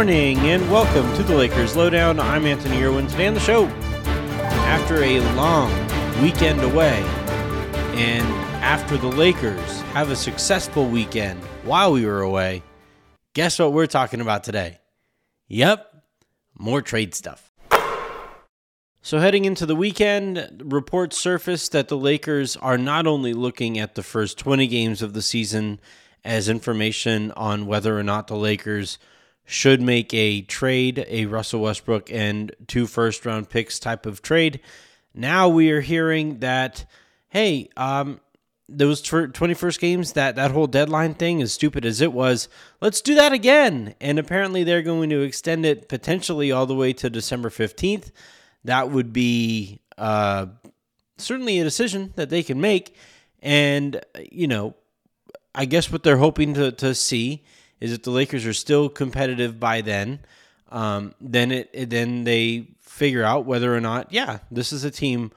Morning and welcome to the Lakers Lowdown. I'm Anthony Irwin. Today on the show, after a long weekend away, and after the Lakers have a successful weekend while we were away, guess what we're talking about today? Yep, more trade stuff. So, heading into the weekend, reports surfaced that the Lakers are not only looking at the first 20 games of the season as information on whether or not the Lakers should make a trade, a Russell Westbrook and two first round picks type of trade. Now we are hearing that, hey, um, those 21st games, that, that whole deadline thing, as stupid as it was, let's do that again. And apparently they're going to extend it potentially all the way to December 15th. That would be uh, certainly a decision that they can make. And, you know, I guess what they're hoping to, to see is that the Lakers are still competitive by then. Um, then it, it then they figure out whether or not, yeah, this is a team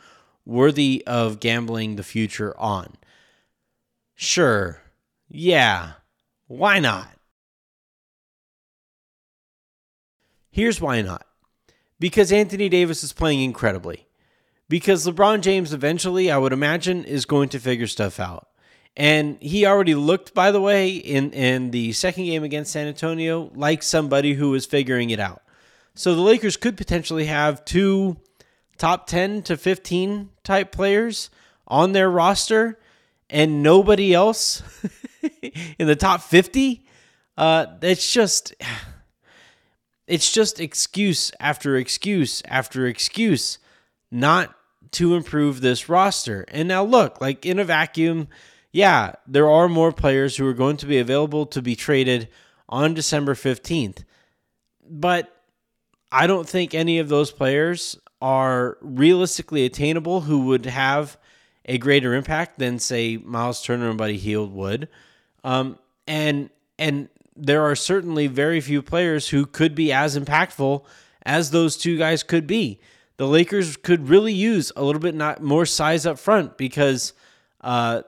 worthy of gambling the future on. Sure, yeah, why not? Here's why not. Because Anthony Davis is playing incredibly. Because LeBron James eventually, I would imagine, is going to figure stuff out. And he already looked, by the way, in, in the second game against San Antonio, like somebody who was figuring it out. So the Lakers could potentially have two top 10 to 15 type players on their roster and nobody else in the top 50. Uh, it's just. It's just excuse after excuse after excuse not to improve this roster. And now look, like in a vacuum, yeah, there are more players who are going to be available to be traded on December 15th. But I don't think any of those players are realistically attainable who would have a greater impact than, say, Miles Turner and Buddy Hield would. Um, and and there are certainly very few players who could be as impactful as those two guys could be. The Lakers could really use a little bit not more size up front because uh,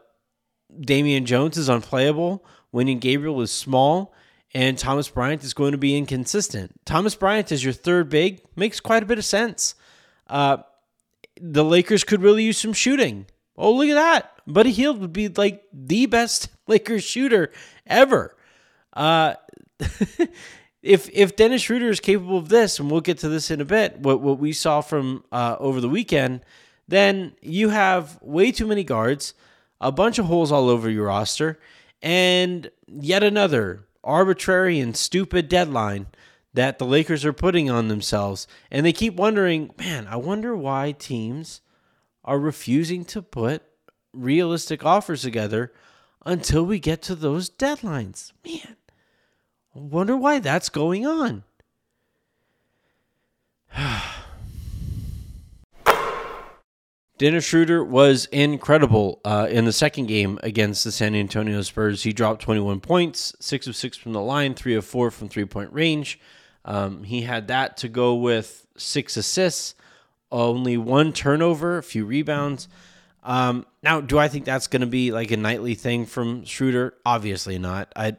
Damian Jones is unplayable. Wenyen Gabriel is small. And Thomas Bryant is going to be inconsistent. Thomas Bryant as your third big makes quite a bit of sense. Uh, the Lakers could really use some shooting. Oh, look at that. Buddy Hield would be like the best Lakers shooter ever. Uh, if if Dennis Schroeder is capable of this, and we'll get to this in a bit, what, what we saw from uh, over the weekend, then you have way too many guards a bunch of holes all over your roster, and yet another arbitrary and stupid deadline that the Lakers are putting on themselves. And they keep wondering, man, I wonder why teams are refusing to put realistic offers together until we get to those deadlines. Man, I wonder why that's going on. Dennis Schroeder was incredible uh, in the second game against the San Antonio Spurs. He dropped 21 points, six of six from the line, three of four from three point range. Um, he had that to go with six assists, only one turnover, a few rebounds. Um, now, do I think that's going to be like a nightly thing from Schroeder? Obviously not. I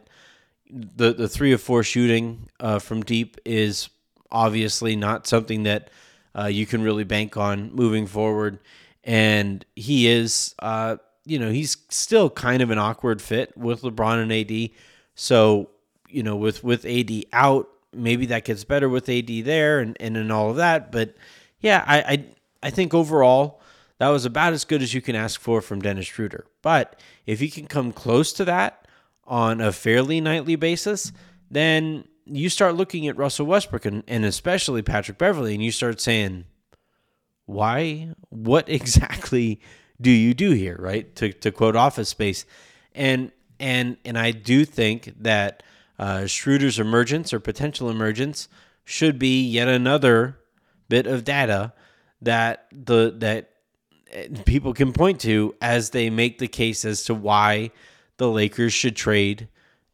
the the three of four shooting uh, from deep is obviously not something that uh, you can really bank on moving forward and he is, uh, you know, he's still kind of an awkward fit with LeBron and AD. So, you know, with with AD out, maybe that gets better with AD there and and, and all of that. But yeah, I, I I think overall that was about as good as you can ask for from Dennis Schroeder. But if he can come close to that on a fairly nightly basis, then you start looking at Russell Westbrook and, and especially Patrick Beverley, and you start saying, why what exactly do you do here right? To, to quote office space. And and and i do think that uh, schroeder's emergence or potential emergence should be yet another bit of data that the that eh, people can point to as they make the case as to why the lakers should trade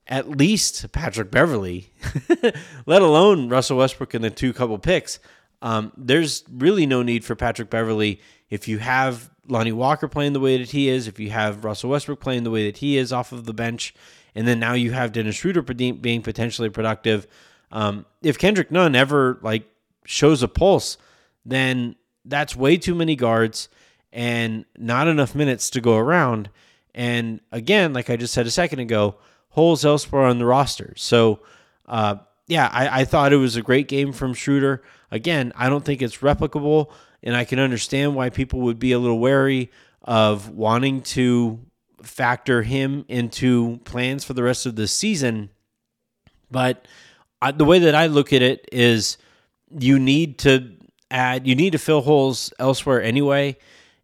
at least patrick beverley let alone russell westbrook and the two couple picks um, there's really no need for Patrick Beverley if you have Lonnie Walker playing the way that he is, if you have Russell Westbrook playing the way that he is off of the bench, and then now you have Dennis Schroeder being potentially productive. Um, if Kendrick Nunn ever like shows a pulse, then that's way too many guards and not enough minutes to go around. And again, like I just said a second ago, holes elsewhere on the roster. So, uh, yeah, I, I thought it was a great game from Schroeder. Again, I don't think it's replicable, and I can understand why people would be a little wary of wanting to factor him into plans for the rest of the season. But I, the way that I look at it is you need to add, you need to fill holes elsewhere anyway.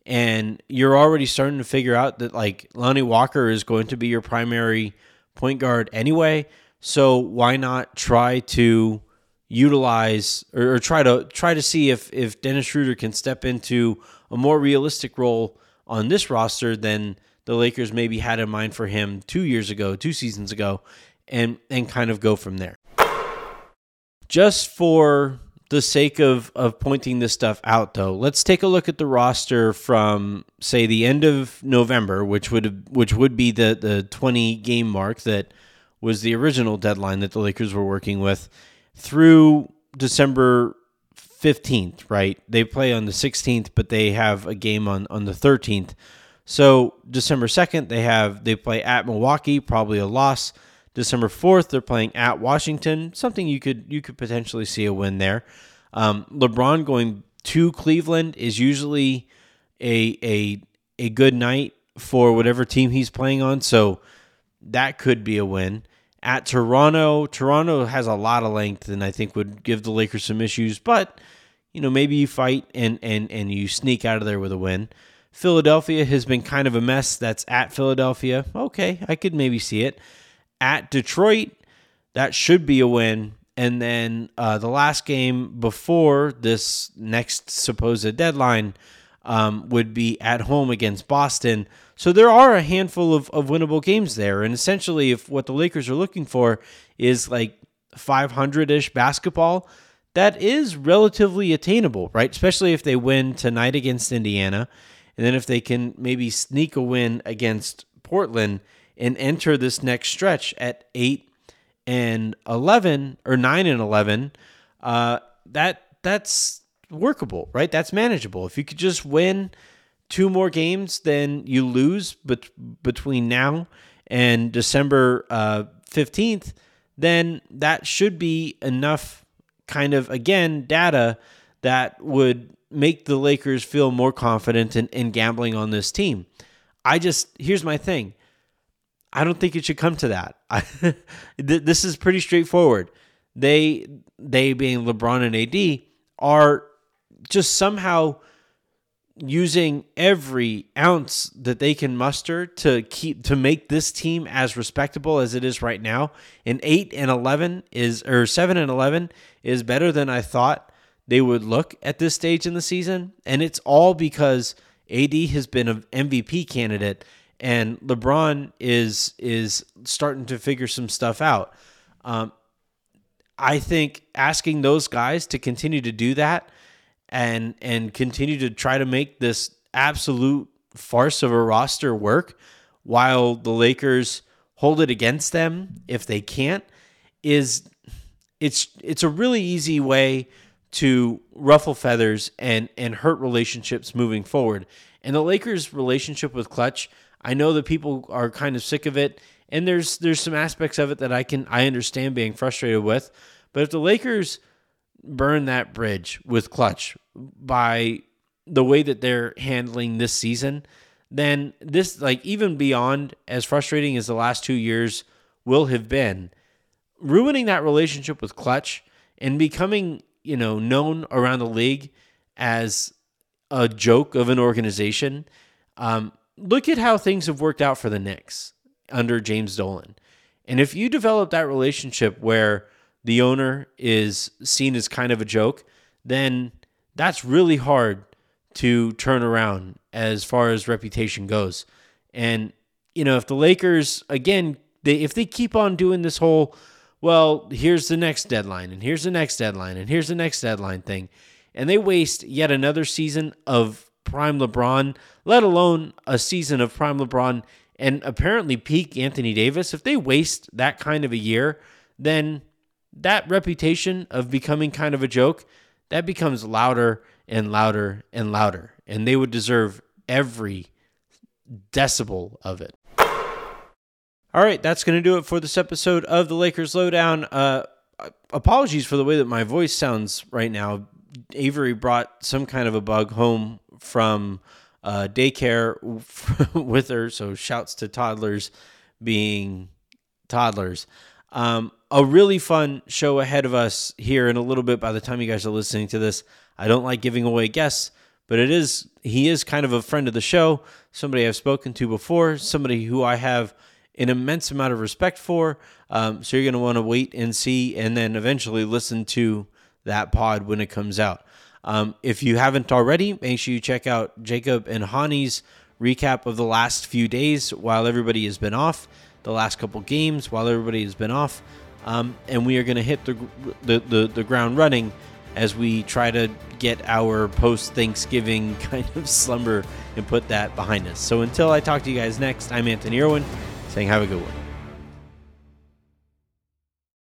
And you're already starting to figure out that like Lonnie Walker is going to be your primary point guard anyway. So why not try to utilize or, or, try to try to see if if Dennis Schroeder can step into a more realistic role on this roster than the Lakers maybe had in mind for him two years ago, two seasons ago, and and kind of go from there. Just for the sake of of pointing this stuff out though, let's take a look at the roster from say the end of November, which would which would be the the 20 game mark that was the original deadline that the Lakers were working with through December 15th, right? They play on the 16th, but they have a game on on the 13th. So December 2nd, they have they play at Milwaukee, probably a loss. December 4th, they're playing at Washington, something you could you could potentially see a win there. Um, LeBron going to Cleveland is usually a a a good night for whatever team he's playing on, so that could be a win. At Toronto, Toronto has a lot of length and I think would give the Lakers some issues, but you know, maybe you fight and and and you sneak out of there with a win. Philadelphia has been kind of a mess. That's at Philadelphia. Okay, I could maybe see it. At Detroit, that should be a win. And then uh, the last game before this next supposed deadline um, would be at home against Boston. So there are a handful of, of winnable games there. And essentially, if what the Lakers are looking for is like 500 ish basketball, that is relatively attainable, right? Especially if they win tonight against Indiana and then if they can maybe sneak a win against Portland and enter this next stretch at 8 and 11 or 9 and 11, uh, that that's workable, right? That's manageable. If you could just win two more games than you lose but between now and December uh, 15th, then that should be enough kind of again data that would make the Lakers feel more confident in, in gambling on this team. I just here's my thing. I don't think it should come to that. I, this is pretty straightforward. They they being LeBron and AD are just somehow using every ounce that they can muster to keep to make this team as respectable as it is right now. And 8 and 11 is or 7 and 11 is better than I thought they would look at this stage in the season. And it's all because AD has been an MVP candidate and LeBron is is starting to figure some stuff out. Um, I think asking those guys to continue to do that and and continue to try to make this absolute farce of a roster work while the Lakers hold it against them if they can't is it's it's a really easy way to ruffle feathers and and hurt relationships moving forward. And the Lakers' relationship with Klutch, I know that people are kind of sick of it, and there's there's some aspects of it that I can I understand being frustrated with. But if the Lakers burn that bridge with Klutch by the way that they're handling this season, then this like even beyond as frustrating as the last two years will have been, ruining that relationship with Klutch and becoming you know, known around the league as a joke of an organization. Um, look at how things have worked out for the Knicks under James Dolan. And if you develop that relationship where the owner is seen as kind of a joke, then that's really hard to turn around as far as reputation goes. And you know, if the Lakers again, they if they keep on doing this whole well, here's the next deadline, and here's the next deadline, and here's the next deadline thing. And they waste yet another season of prime LeBron, let alone a season of prime LeBron and apparently peak Anthony Davis, if they waste that kind of a year, then that reputation of becoming kind of a joke, that becomes louder and louder and louder. And they would deserve every decibel of it. All right, that's going to do it for this episode of the Lakers Lowdown. Uh, apologies for the way that my voice sounds right now. Avery brought some kind of a bug home from uh, daycare with her, so shouts to toddlers being toddlers. Um, a really fun show ahead of us here in a little bit by the time you guys are listening to this. I don't like giving away guests, but it is he is kind of a friend of the show, somebody I've spoken to before, somebody who I have an immense amount of respect for. Um, so you're going to want to wait and see, and then eventually listen to that pod when it comes out. Um, if you haven't already, make sure you check out Jacob and Hani's recap of the last few days while everybody has been off, the last couple games while everybody has been off. Um, and we are going to hit the, the, the, the ground running as we try to get our post Thanksgiving kind of slumber and put that behind us. So until I talk to you guys next, I'm Anthony Irwin saying have a good one.